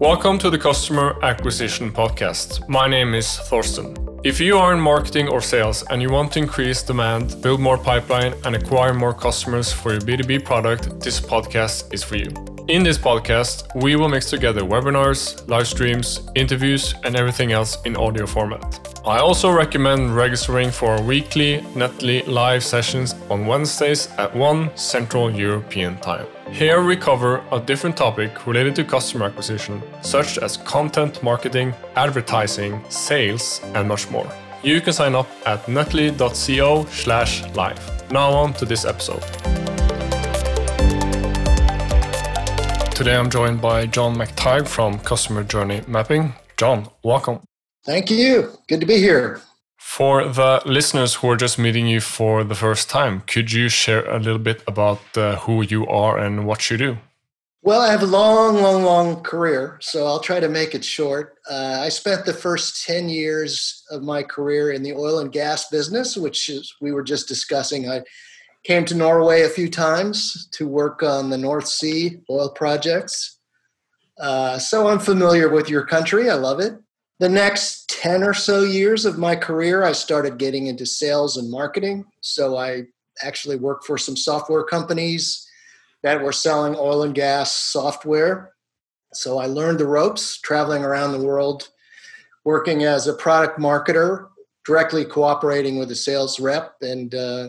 Welcome to the Customer Acquisition Podcast. My name is Thorsten. If you are in marketing or sales and you want to increase demand, build more pipeline, and acquire more customers for your B2B product, this podcast is for you. In this podcast, we will mix together webinars, live streams, interviews, and everything else in audio format. I also recommend registering for our weekly Netly live sessions on Wednesdays at 1 Central European Time. Here we cover a different topic related to customer acquisition, such as content marketing, advertising, sales, and much more. You can sign up at netly.co slash live. Now on to this episode. Today I'm joined by John McTigue from Customer Journey Mapping. John, welcome. Thank you. Good to be here. For the listeners who are just meeting you for the first time, could you share a little bit about uh, who you are and what you do? Well, I have a long, long, long career, so I'll try to make it short. Uh, I spent the first 10 years of my career in the oil and gas business, which is, we were just discussing. I came to Norway a few times to work on the North Sea oil projects. Uh, so I'm familiar with your country. I love it the next 10 or so years of my career, I started getting into sales and marketing. So I actually worked for some software companies that were selling oil and gas software. So I learned the ropes traveling around the world, working as a product marketer, directly cooperating with a sales rep, and uh,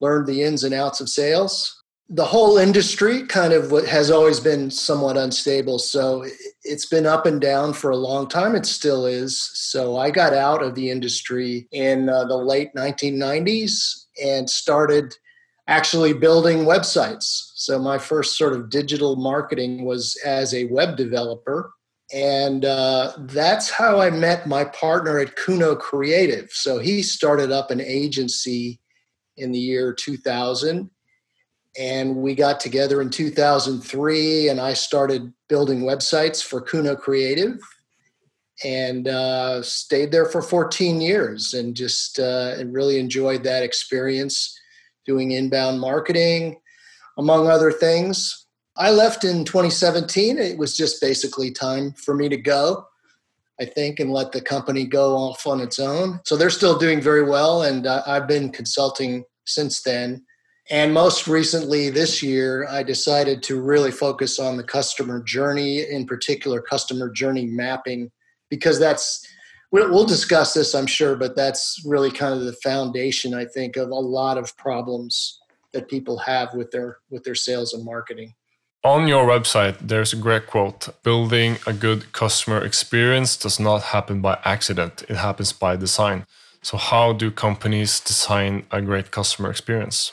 learned the ins and outs of sales the whole industry kind of has always been somewhat unstable. So it's been up and down for a long time. It still is. So I got out of the industry in uh, the late 1990s and started actually building websites. So my first sort of digital marketing was as a web developer. And uh, that's how I met my partner at Kuno Creative. So he started up an agency in the year 2000 and we got together in 2003 and i started building websites for kuno creative and uh, stayed there for 14 years and just uh, and really enjoyed that experience doing inbound marketing among other things. I left in 2017 it was just basically time for me to go i think and let the company go off on its own. So they're still doing very well and uh, i've been consulting since then and most recently this year, I decided to really focus on the customer journey, in particular, customer journey mapping, because that's, we'll, discuss this, I'm sure, but that's really kind of the foundation, I think, of a lot of problems that people have with their with their sales and marketing. On your website, there's a great quote Building a good customer experience does not happen by accident, it happens by design. So, how do companies design a great customer experience?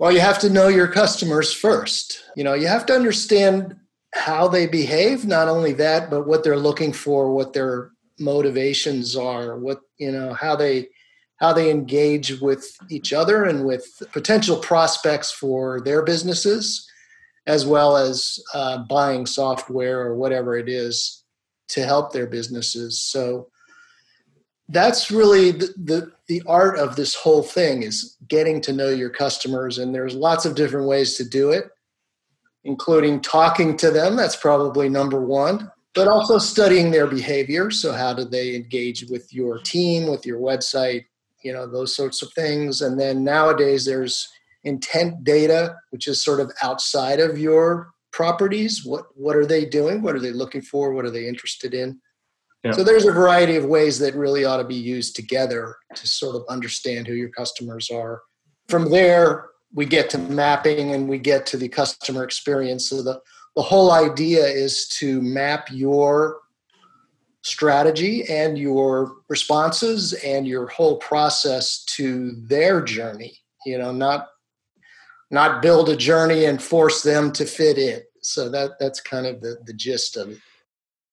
Well, you have to know your customers first. You know, you have to understand how they behave, not only that, but what they're looking for, what their motivations are, what, you know, how they how they engage with each other and with potential prospects for their businesses, as well as uh, buying software or whatever it is to help their businesses. So that's really the, the, the art of this whole thing is getting to know your customers and there's lots of different ways to do it including talking to them that's probably number one but also studying their behavior. So how do they engage with your team with your website you know those sorts of things. And then nowadays there's intent data which is sort of outside of your properties. What what are they doing? What are they looking for? What are they interested in So there's a variety of ways that really ought to be used together to sort of understand who your customers are. From there, we get to mapping and we get to the customer experience. So the, the whole idea is to map your strategy and your responses and your whole process to their journey. You know, not not build a journey and force them to fit in. So that that's kind of the, the gist of it.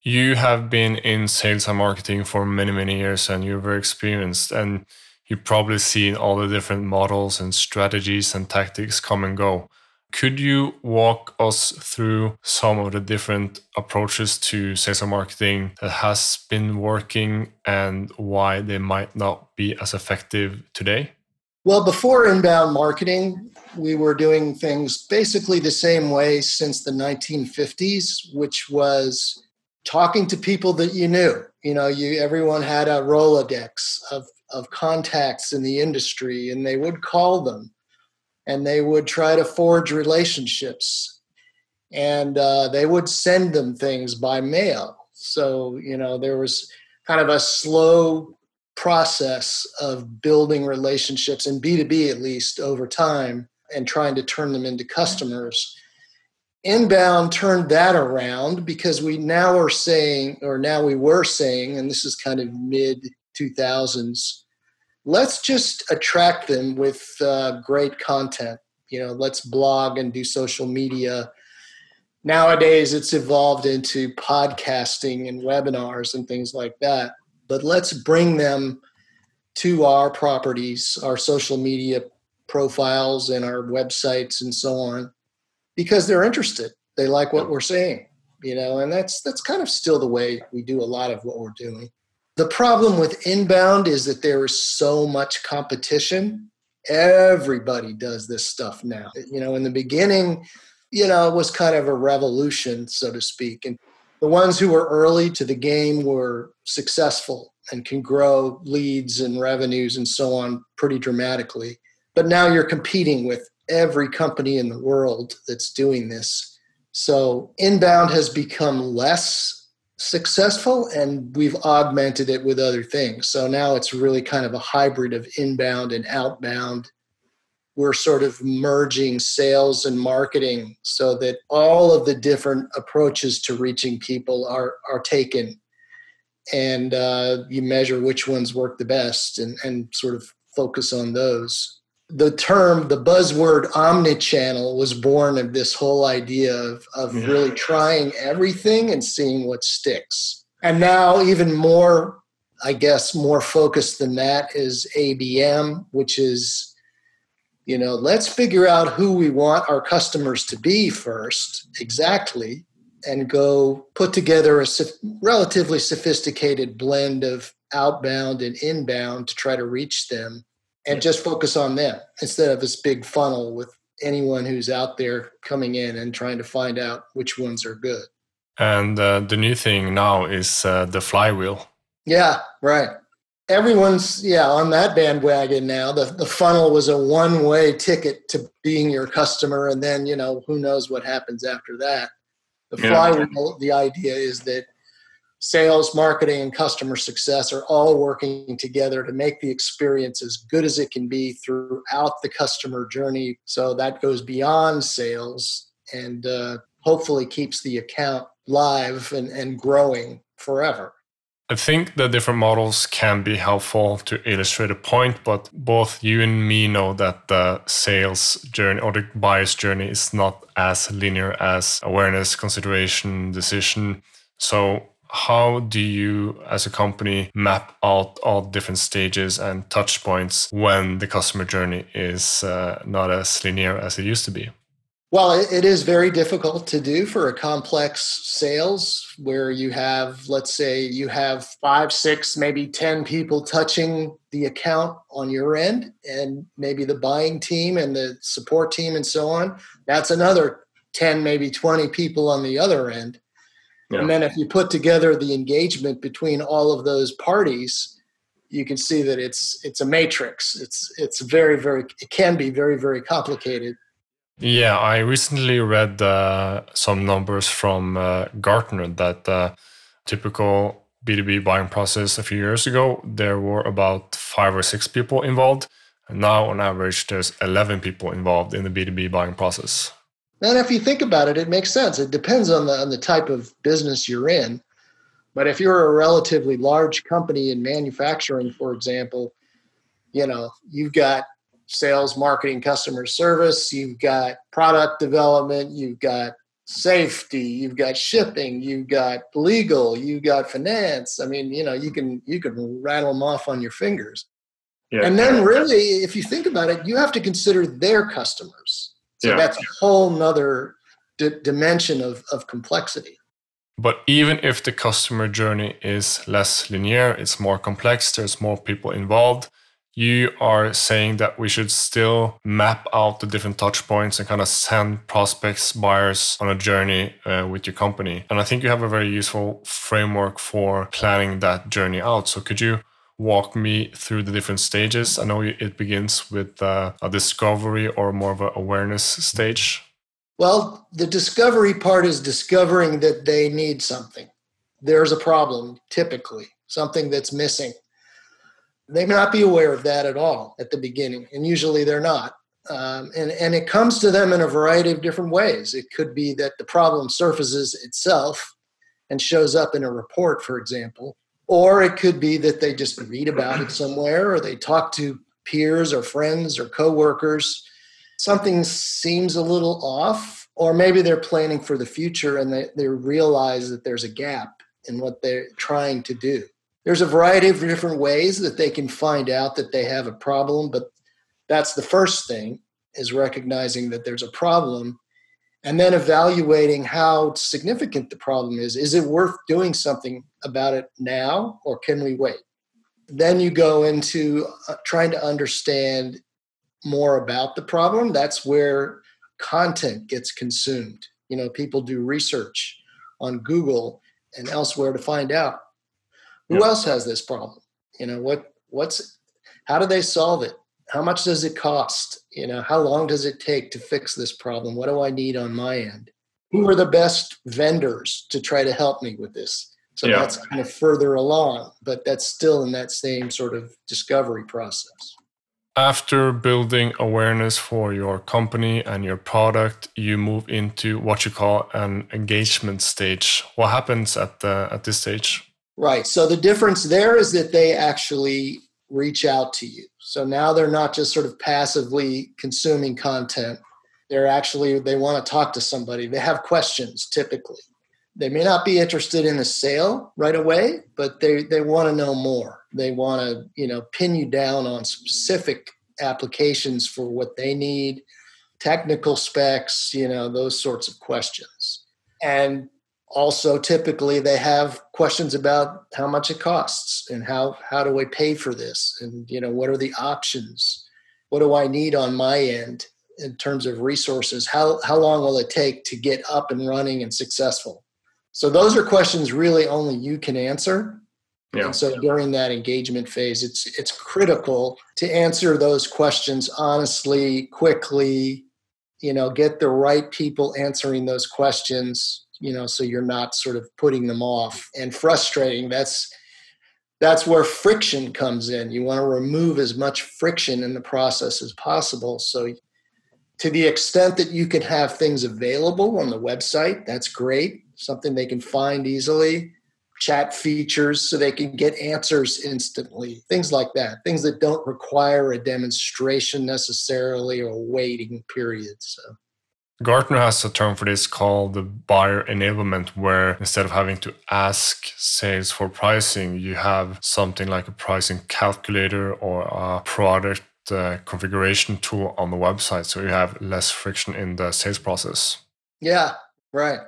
You have been in sales and marketing for many, many years and you're very experienced and you've probably seen all the different models and strategies and tactics come and go. Could you walk us through some of the different approaches to sales and marketing that has been working and why they might not be as effective today? Well, before inbound marketing, we were doing things basically the same way since the 1950s, which was talking to people that you knew. You know, you everyone had a Rolodex of of contacts in the industry, and they would call them, and they would try to forge relationships, and uh, they would send them things by mail. So you know, there was kind of a slow process of building relationships in B2B at least over time and trying to turn them into customers Inbound turned that around because we now are saying, or now we were saying, and this is kind of mid 2000s, let's just attract them with uh, great content. You know, let's blog and do social media. Nowadays, it's evolved into podcasting and webinars and things like that. But let's bring them to our properties, our social media profiles, and our websites and so on because they're interested. They like what we're saying, you know, and that's that's kind of still the way we do a lot of what we're doing. The problem with inbound is that there is so much competition. Everybody does this stuff now. You know, in the beginning, you know, it was kind of a revolution, so to speak. And the ones who were early to the game were successful and can grow leads and revenues and so on pretty dramatically. But now you're competing with every company in the world that's doing this. So inbound has become less successful and we've augmented it with other things. So now it's really kind of a hybrid of inbound and outbound. We're sort of merging sales and marketing so that all of the different approaches to reaching people are, are taken and uh, you measure which ones work the best and, and sort of focus on those the term, the buzzword omnichannel was born of this whole idea of, of yeah. really trying everything and seeing what sticks. And now, even more, I guess, more focused than that is ABM, which is, you know, let's figure out who we want our customers to be first, exactly, and go put together a relatively sophisticated blend of outbound and inbound to try to reach them and just focus on them instead of this big funnel with anyone who's out there coming in and trying to find out which ones are good. And uh, the new thing now is uh, the flywheel. Yeah, right. Everyone's yeah on that bandwagon now. The the funnel was a one way ticket to being your customer, and then you know who knows what happens after that. The flywheel. Yeah. The idea is that sales, marketing, and customer success are all working together to make the experience as good as it can be throughout the customer journey. So that goes beyond sales and uh, hopefully keeps the account live and, and growing forever. I think the different models can be helpful to illustrate a point, but both you and me know that the sales journey or the buyer's journey is not as linear as awareness, consideration, decision. So, how do you as a company map out all different stages and touch points when the customer journey is uh, not as linear as it used to be? Well it is very difficult to do for a complex sales where you have let's say you have five six maybe ten people touching the account on your end and maybe the buying team and the support team and so on. That's another 10 maybe 20 people on the other end yeah. And then if you put together the engagement between all of those parties, you can see that it's it's a matrix. It's it's very very it can be very very complicated. Yeah, I recently read uh, some numbers from uh, Gartner that uh, typical B2B buying process a few years ago, there were about five or six people involved. And now, on average, there's 11 people involved in the B2B buying process. And if you think about it, it makes sense. It depends on the on the type of business you're in. But if you're a relatively large company in manufacturing, for example, you know, you've got sales, marketing, customer service, you've got product development, you've got safety, you've got shipping, you've got legal, you've got finance. I mean, you know, you can you can rattle them off on your fingers. Yeah. And then really, if you think about it, you have to consider their customers. So yeah. that's a whole nother d- dimension of, of complexity. But even if the customer journey is less linear, it's more complex, there's more people involved, you are saying that we should still map out the different touch points and kind of send prospects, buyers on a journey uh, with your company. And I think you have a very useful framework for planning that journey out. So could you walk me through the different stages? I know it begins with uh, a discovery or more of an awareness stage. Well, the discovery part is discovering that they need something. There's a problem, typically, something that's missing they may not be aware of that at all at the beginning, and usually they're not. Um, and, and it comes to them in a variety of different ways. It could be that the problem surfaces itself and shows up in a report, for example, or it could be that they just read about it somewhere or they talk to peers or friends or coworkers. Something seems a little off, or maybe they're planning for the future and they, they realize that there's a gap in what they're trying to do there's a variety of different ways that they can find out that they have a problem but that's the first thing is recognizing that there's a problem and then evaluating how significant the problem is is it worth doing something about it now or can we wait then you go into uh, trying to understand more about the problem that's where content gets consumed you know people do research on google and elsewhere to find out who else has this problem? You know, what what's how do they solve it? How much does it cost? You know, how long does it take to fix this problem? What do I need on my end? Who are the best vendors to try to help me with this? So yeah. that's kind of further along, but that's still in that same sort of discovery process. After building awareness for your company and your product, you move into what you call an engagement stage. What happens at the at this stage? Right. So the difference there is that they actually reach out to you. So now they're not just sort of passively consuming content. They're actually, they want to talk to somebody. They have questions typically. They may not be interested in a sale right away, but they, they want to know more. They want to, you know, pin you down on specific applications for what they need, technical specs, you know, those sorts of questions. And also typically they have questions about how much it costs and how how do i pay for this and you know what are the options what do i need on my end in terms of resources how how long will it take to get up and running and successful so those are questions really only you can answer. Yeah. and so during that engagement phase it's it's critical to answer those questions honestly quickly you know get the right people answering those questions you know so you're not sort of putting them off and frustrating. That's that's where friction comes in. You want to remove as much friction in the process as possible. So to the extent that you can have things available on the website that's great something they can find easily chat features so they can get answers instantly things like that things that don't require a demonstration necessarily or waiting period so Gartner has a term for this called the buyer enablement, where instead of having to ask sales for pricing, you have something like a pricing calculator or a product uh, configuration tool on the website. So you have less friction in the sales process. Yeah, right.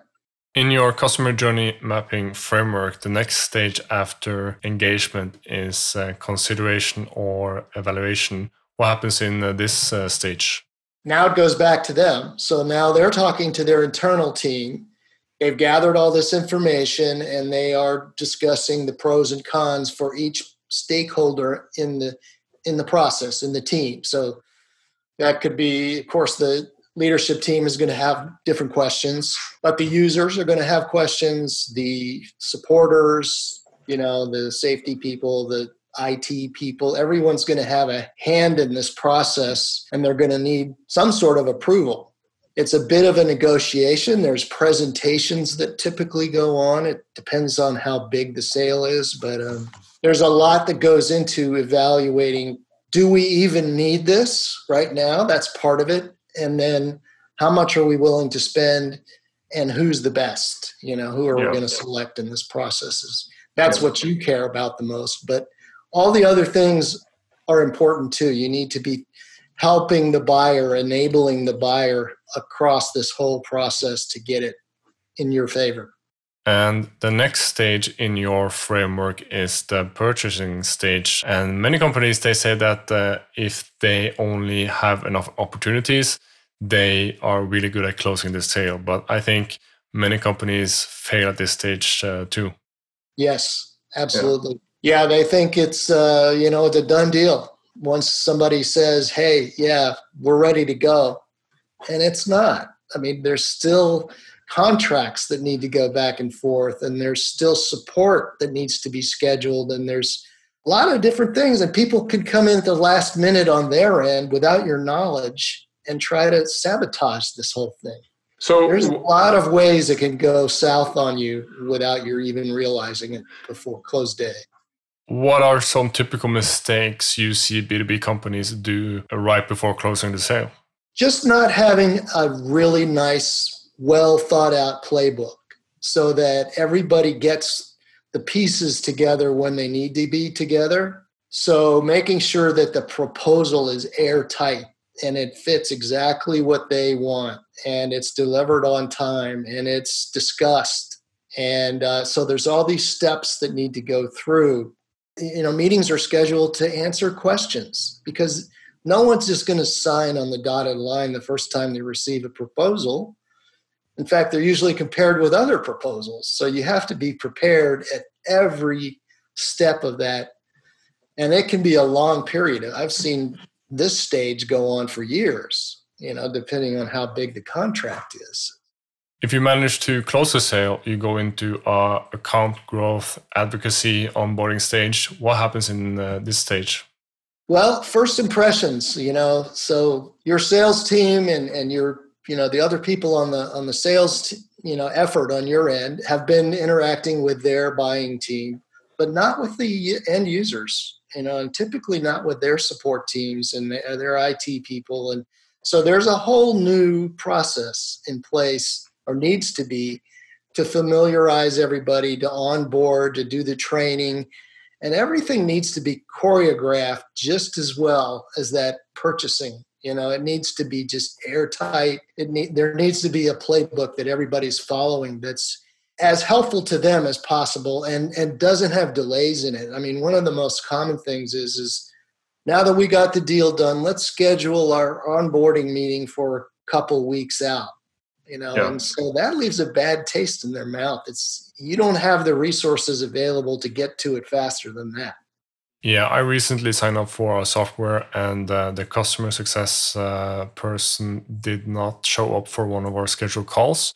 In your customer journey mapping framework, the next stage after engagement is uh, consideration or evaluation. What happens in uh, this uh, stage? Now it goes back to them. So now they're talking to their internal team. They've gathered all this information and they are discussing the pros and cons for each stakeholder in the in the process in the team. So that could be, of course, the leadership team is going to have different questions, but the users are going to have questions. The supporters, you know, the safety people, the IT people, everyone's going to have a hand in this process and they're going to need some sort of approval. It's a bit of a negotiation. There's presentations that typically go on. It depends on how big the sale is, but um, there's a lot that goes into evaluating do we even need this right now? That's part of it. And then how much are we willing to spend and who's the best? You know, who are yeah. we going to select in this process? Is that's yeah. what you care about the most. But all the other things are important too. You need to be helping the buyer, enabling the buyer across this whole process to get it in your favor. And the next stage in your framework is the purchasing stage. And many companies they say that uh, if they only have enough opportunities, they are really good at closing the sale. But I think many companies fail at this stage uh, too. Yes, absolutely. Yeah. yeah, they think it's uh, you know it's a done deal. Once somebody says, "Hey, yeah, we're ready to go," and it's not. I mean, there's still contracts that need to go back and forth, and there's still support that needs to be scheduled, and there's a lot of different things, and people can come in at the last minute on their end without your knowledge and try to sabotage this whole thing. So there's a lot of ways it can go south on you without you even realizing it before close day. What are some typical mistakes you see B2B companies do right before closing the sale? Just not having a really nice, well thought out playbook so that everybody gets the pieces together when they need to be together. So making sure that the proposal is airtight and it fits exactly what they want and it's delivered on time and it's discussed. And uh, so there's all these steps that need to go through. You know meetings are scheduled to answer questions because no one's just going to sign on the dotted line the first time they receive a proposal in fact they're usually compared with other proposals so you have to be prepared at every step of that and it can be a long period i've seen this stage go on for years, you know, depending on how big the contract is. If you manage to close a sale, you go into a account growth advocacy onboarding stage. What happens in uh, this stage? Well, first impressions, you know, so your sales team and, and your, you know, the other people on the on the sales, you know, effort on your end have been interacting with their buying team, but not with the end users you know, and typically not with their support teams and their IT people. And so there's a whole new process in place, or needs to be, to familiarize everybody, to onboard, to do the training. And everything needs to be choreographed just as well as that purchasing. You know, it needs to be just airtight. It need, there needs to be a playbook that everybody's following that's as helpful to them as possible and and doesn't have delays in it. I mean, one of the most common things is is now that we got the deal done, let's schedule our onboarding meeting for a couple weeks out. You know, yeah. and so that leaves a bad taste in their mouth. It's you don't have the resources available to get to it faster than that. Yeah, I recently signed up for our software, and uh, the customer success uh, person did not show up for one of our scheduled calls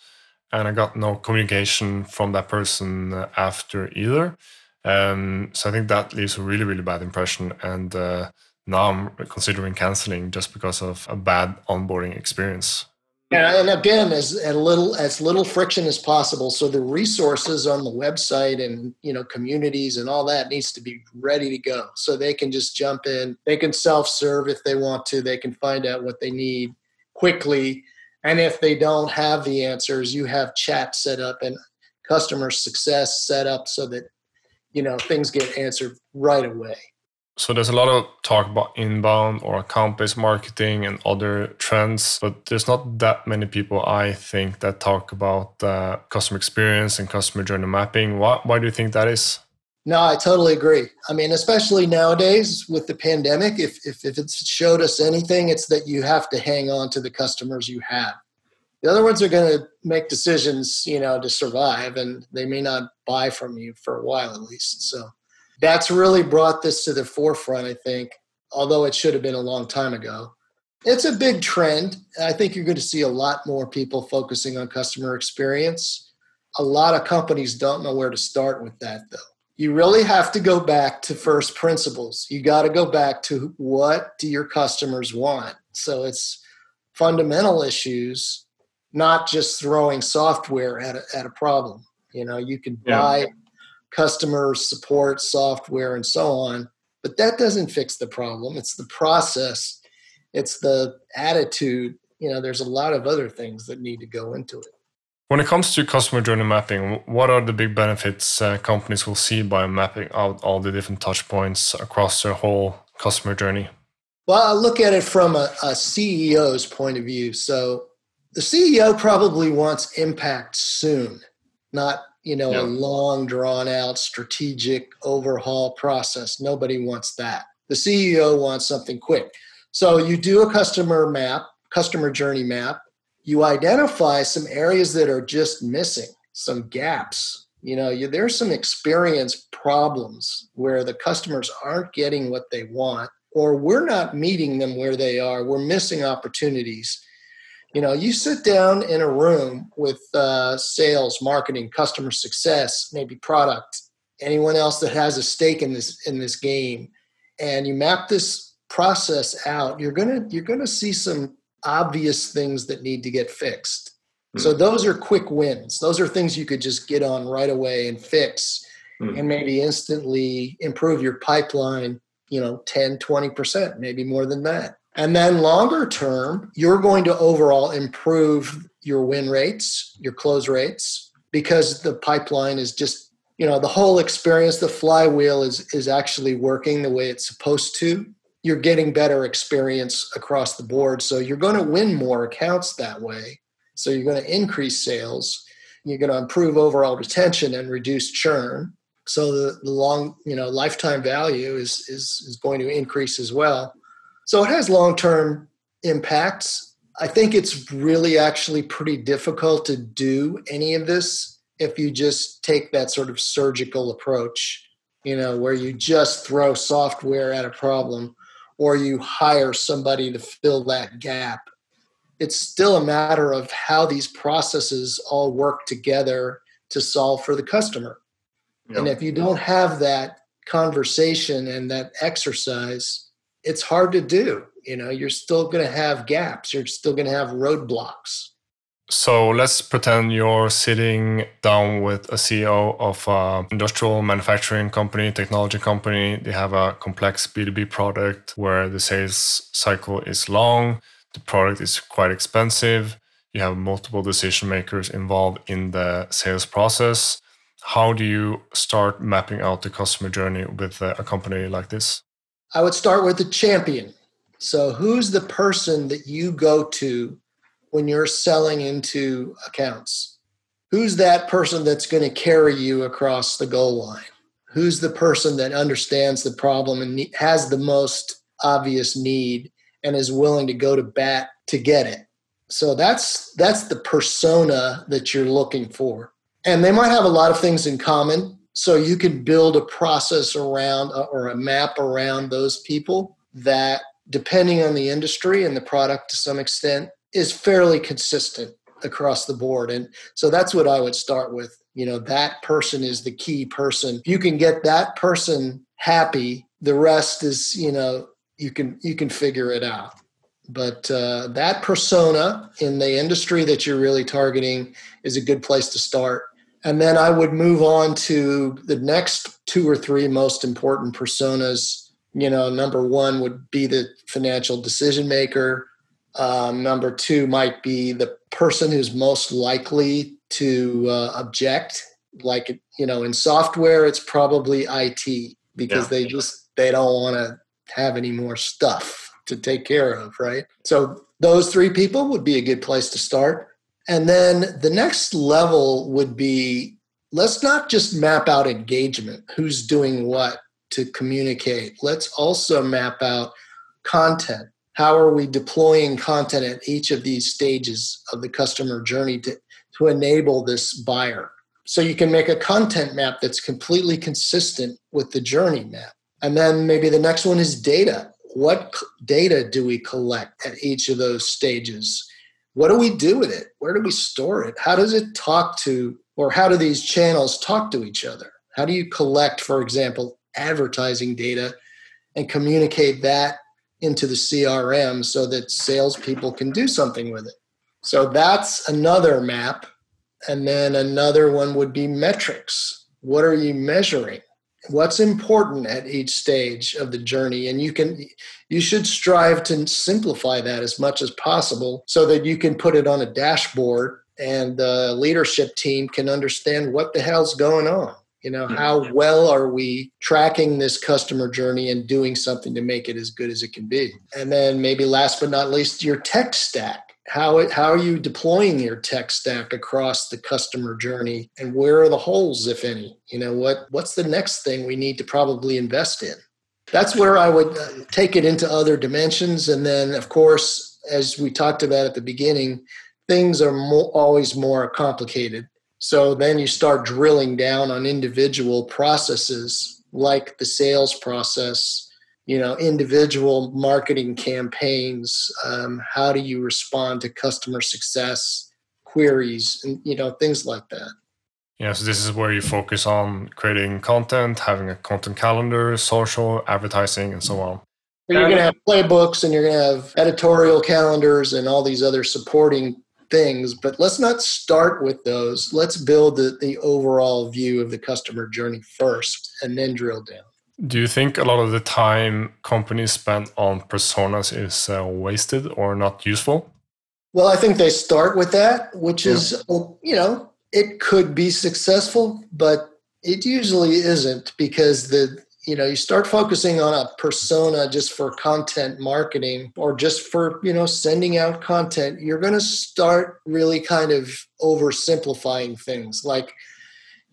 and I got no communication from that person after either. Um, so I think that leaves a really, really bad impression. And uh, now I'm considering canceling just because of a bad onboarding experience. Yeah, and again, as, as little as little friction as possible. So the resources on the website and you know communities and all that needs to be ready to go. So they can just jump in. They can self serve if they want to. They can find out what they need quickly and if they don't have the answers, you have chat set up and customer success set up so that you know things get answered right away. So there's a lot of talk about inbound or account-based marketing and other trends, but there's not that many people I think that talk about uh, customer experience and customer journey mapping. Why, why do you think that is? No, I totally agree. I mean, especially nowadays with the pandemic, if, if, if it's showed us anything, it's that you have to hang on to the customers you have. The other ones are going to make decisions, you know, to survive, and they may not buy from you for a while at least. So that's really brought this to the forefront, I think, although it should have been a long time ago. It's a big trend. I think you're going to see a lot more people focusing on customer experience. A lot of companies don't know where to start with that, though you really have to go back to first principles. You got to go back to what do your customers want? So it's fundamental issues, not just throwing software at a, at a problem. You know, you can yeah. Customer support software and so on, but that doesn't fix the problem. It's the process, it's the attitude. You know, there's a lot of other things that need to go into it. When it comes to customer journey mapping, what are the big benefits uh, companies will see by mapping out all the different touch points across their whole customer journey? Well, I look at it from a, a CEO's point of view. So the CEO probably wants impact soon, not you know, a long, drawn out strategic overhaul process. Nobody wants that. The CEO wants something quick. So you do a customer map, customer journey map. You identify some areas that are just missing, some gaps. You know, you, there's some experience problems where the customers aren't getting what they want, or we're not meeting them where they are. We're missing opportunities you know you sit down in a room with uh, sales marketing customer success maybe product anyone else that has a stake in this in this game and you map this process out you're gonna you're gonna see some obvious things that need to get fixed mm. so those are quick wins those are things you could just get on right away and fix mm. and maybe instantly improve your pipeline you know 10 20% maybe more than that and then longer term, you're going to overall improve your win rates, your close rates, because the pipeline is just, you know, the whole experience, the flywheel is is actually working the way it's supposed to. You're getting better experience across the board. So you're going to win more accounts that way. So you're going to increase sales. You're going to improve overall retention and reduce churn. So the, long, you know, lifetime value is is is going to increase as well so it has long term impacts. I think it's really actually pretty difficult to do any of this if you just take that sort of surgical approach, you know, where you just throw software at a problem or you hire somebody to fill that gap. It's still a matter of how these processes all work together to solve for the customer. Yep. And if you don't have that conversation and that exercise, it's hard to do. You know, you're still going to have gaps. You're still going to have roadblocks. So let's pretend you're sitting down with a CEO of an industrial manufacturing company, technology company. They have a complex B2B product where the sales cycle is long, the product is quite expensive. You have multiple decision makers involved in the sales process. How do you start mapping out the customer journey with a company like this? I would start with the champion. So, who's the person that you go to when you're selling into accounts? Who's that person that's going to carry you across the goal line? Who's the person that understands the problem and has the most obvious need and is willing to go to bat to get it? So that's that's the persona that you're looking for. And they might have a lot of things in common so you can build a process around uh, or a map around those people that depending on the industry and the product to some extent is fairly consistent across the board. And so that's what i would start with. You know that person is the key person. If you can get that person happy. The rest is you know you can you can figure it out. But uh, that persona in the industry that you're really targeting is a good place to start and then I would move on to the next two or three most important personas. You know, number one would be the financial decision maker. Um, number two might be the person who's most likely to uh, object. Like, you know, in software, it's probably IT because yeah. they just they don't want to have any more stuff to take care of, right? So those three people would be a good place to start. And then the next level would be let's not just map out engagement, who's doing what to communicate. Let's also map out content. How are we deploying content at each of these stages of the customer journey to, to enable this buyer? So you can make a content map that's completely consistent with the journey map. And then maybe the next one is data. What data do we collect at each of those stages? What do we do with it? Where do we store it? How does it talk to, or how do these channels talk to each other? How do you collect, for example, advertising data and communicate that into the CRM so that salespeople can do something with it? So that's another map. And then another one would be metrics. What are you measuring? What's important at each stage of the journey and you can you should strive to simplify that as much as possible so that you can put it on a dashboard and the leadership team can understand what the hell's going on. You know mm-hmm. how well are we tracking this customer journey and doing something to make it as good as it can be? And then maybe last but not least your tech stack how it, how are you deploying your tech stack across the customer journey? And where are the holes if any? You know what what's the next thing we need to probably invest in? That's where i would uh, take it into other dimensions. And then of course as we talked about at the beginning things are always more complicated. So then you start drilling down on individual processes like the sales process you know individual marketing campaigns um, how do you respond to customer success queries and you know things like that? Yeah so this is where you focus on creating content having a content calendar social advertising and so on. You're going to have playbooks and you're going to have editorial calendars and all these other supporting things but let's not start with those. Let's build the, the overall view of the customer journey first and then drill down do you think a lot of the time companies spend on personas is uh, wasted or not useful? Well, I think they start with that, which yeah. is, you know, it could be successful, but it usually isn't because the, you know, you start focusing on a persona just for content marketing or just for, you know, sending out content, you're going to start really kind of oversimplifying things. Like,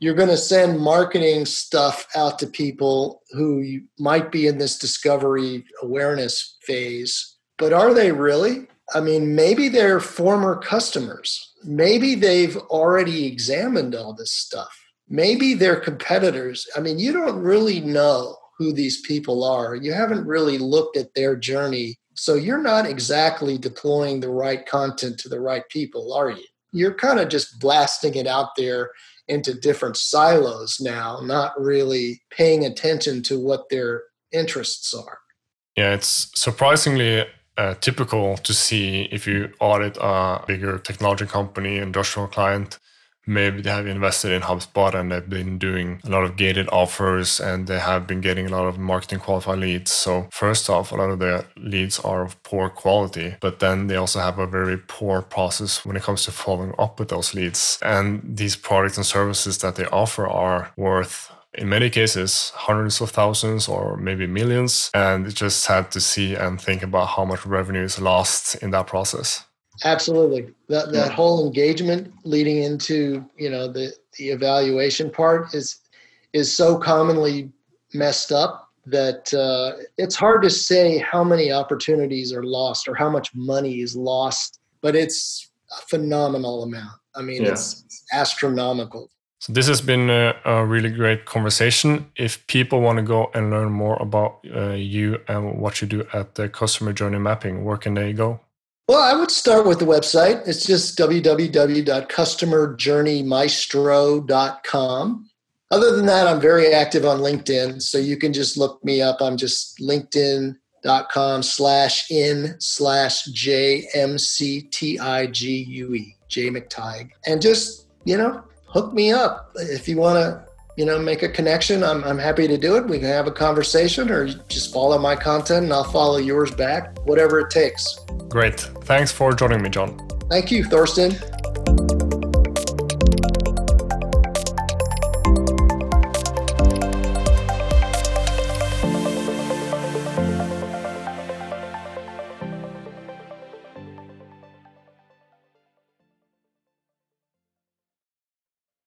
you're going to send marketing stuff out to people who might be in this discovery awareness phase. But are they really? I mean, maybe they're former customers. Maybe they've already examined all this stuff. Maybe they're competitors. I mean, you don't really know who these people are. You haven't really looked at their journey. So you're not exactly deploying the right content to the right people, are you? You're kind of just blasting it out there into different silos now, not really paying attention to what their interests are. Yeah, it's surprisingly uh, typical to see if you audit a bigger technology company, industrial client, maybe they have invested in HubSpot and they've been doing a lot of gated offers and they have been getting a lot of marketing qualified leads. So, first off, a lot of their leads are of poor quality, but then they also have a very poor process when it comes to following up with those leads. And these products and services that they offer are worth in many cases hundreds of thousands or maybe millions and it's just sad to see and think about how much revenue is lost in that process Absolutely. That that whole engagement leading into, you know, the the evaluation part is is so commonly messed up that uh, it's hard to say how many opportunities are lost or how much money is lost, but it's a phenomenal amount. I mean, yeah. it's astronomical. So this has been a, a, really great conversation. If people want to go and learn more about uh, you and what you do at the customer journey mapping, where can they go? Well, I would start with the website. It's just www.customerjourneymaestro.com. Other than that, I'm very active on LinkedIn. So you can just look me up. I'm just linkedin.com slash in slash J M C T I G U E, J McTigue. And just, you know, hook me up. If you want to you know, make a connection, I'm, I'm happy to do it. We can have a conversation or just follow my content and I'll follow yours back, whatever it takes. Great. Thanks for joining me, John. Thank you, Thorsten.